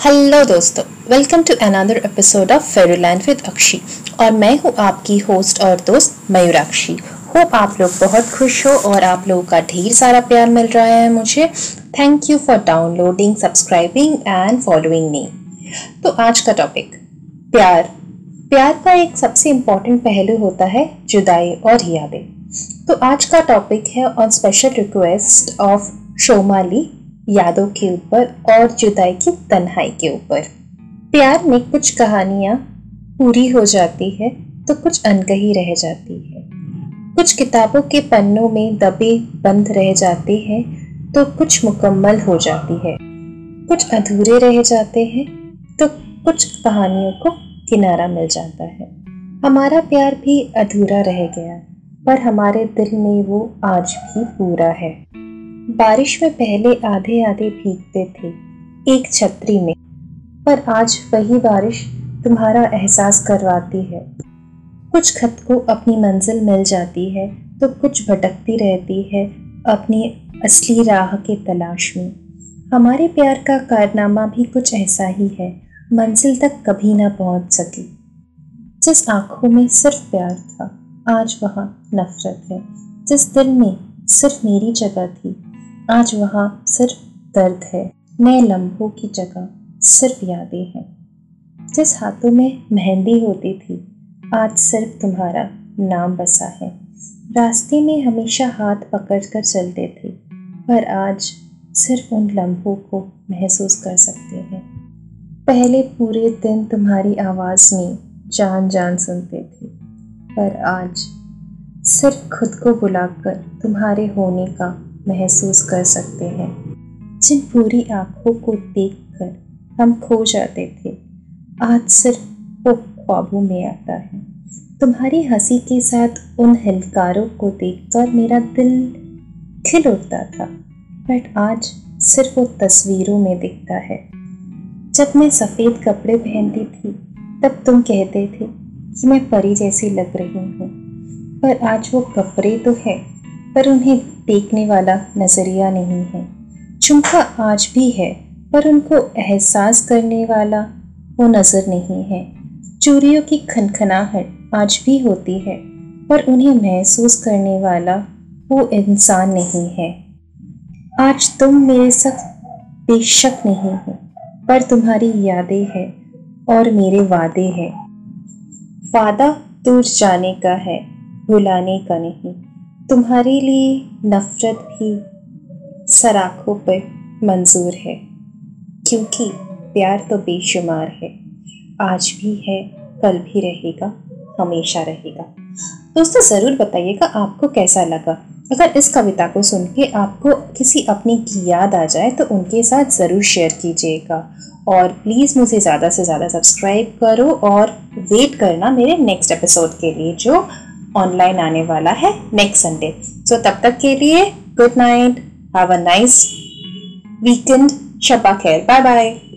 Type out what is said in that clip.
Hello दोस्तों welcome to another episode of फेरुलैंड with Akshi और मैं हूँ आपकी होस्ट और दोस्त मयूराक्षी। होप आप लोग बहुत खुश हो और आप लोगों का ढेर सारा प्यार मिल रहा है मुझे। Thank you for downloading subscribing and following me तो आज का टॉपिक प्यार। प्यार का एक सबसे इंपॉर्टेंट पहलू होता है जुदाई और यादें। तो आज का टॉपिक है on special request of Shomali यादों के ऊपर और जुदाई की तन्हाई के ऊपर। प्यार में कुछ कहानियाँ पूरी हो जाती है तो कुछ अनकही रह जाती है। कुछ किताबों के पन्नों में दबे बंद रह जाते हैं तो कुछ मुकम्मल हो जाती है। कुछ अधूरे रह जाते हैं तो कुछ कहानियों को किनारा मिल जाता है। हमारा प्यार भी अधूरा रह गया, पर हमारे दिल में वो आज भी पूरा है। बारिश में पहले आधे आधे भीगते थे, एक छतरी में। पर आज वही बारिश तुम्हारा एहसास करवाती है। कुछ खत को अपनी मंजिल मिल जाती है तो कुछ भटकती रहती है अपनी असली राह के तलाश में। हमारे प्यार का कारनामा भी कुछ ऐसा ही है, मंजिल तक कभी ना पहुँच सकी। जिस आँखों में सिर्फ़ प्यार था, आज वहाँ नफरत है। जिस दिल में सिर्फ़ मेरी जगह थी आज वहाँ सिर्फ़ दर्द है। नए लम्हों की जगह सिर्फ़ यादें हैं। जिस हाथों में मेहंदी होती थी, आज सिर्फ़ तुम्हारा नाम बसा है। रास्ते में हमेशा हाथ पकड़ कर चलते थे, पर आज सिर्फ़ उन लम्हों को महसूस कर सकते हैं। पहले पूरे दिन तुम्हारी आवाज़ में जान जान सुनते थे, पर आज सिर्फ़ खुद को बुलाकर तुम्हारे होने का महसूस कर सकते हैं। जिन पूरी आँखों को देखकर हम खो जाते थे, आज सिर्फ़ वो ख्वाबों में आता है। तुम्हारी हँसी के साथ उन हिलकारों को देखकर मेरा दिल खिल उठता था, बट आज सिर्फ़ वो तस्वीरों में दिखता है। जब मैं सफ़ेद कपड़े पहनती थी, तब तुम कहते थे कि मैं परी जैसी लग रही हूँ, पर आज वो कपड़े तो है। पर उन्हें देखने वाला नज़रिया नहीं है। चुमका आज भी है, पर उनको एहसास करने वाला वो नज़र नहीं है। चूड़ियों की खनखनाहट आज भी होती है, पर उन्हें महसूस करने वाला वो इंसान नहीं है। आज तुम मेरे साथ बेशक नहीं हो, पर तुम्हारी यादें हैं और मेरे वादे हैं। वादा दूर जाने का है, भुलाने का नहीं। तुम्हारे लिए नफ़रत भी सराखों पर मंजूर है, क्योंकि प्यार तो बेशुमार है। आज भी है, कल भी रहेगा, हमेशा रहेगा। दोस्तों, ज़रूर बताइएगा आपको कैसा लगा। अगर इस कविता को सुन के आपको किसी अपनी की याद आ जाए तो उनके साथ ज़रूर शेयर कीजिएगा। और प्लीज़ मुझे ज़्यादा से ज़्यादा सब्सक्राइब करो और वेट करना मेरे नेक्स्ट एपिसोड के लिए, जो ऑनलाइन आने वाला है नेक्स्ट संडे सो तब तक के लिए good night have a nice weekend Shaba खैर बाय बाय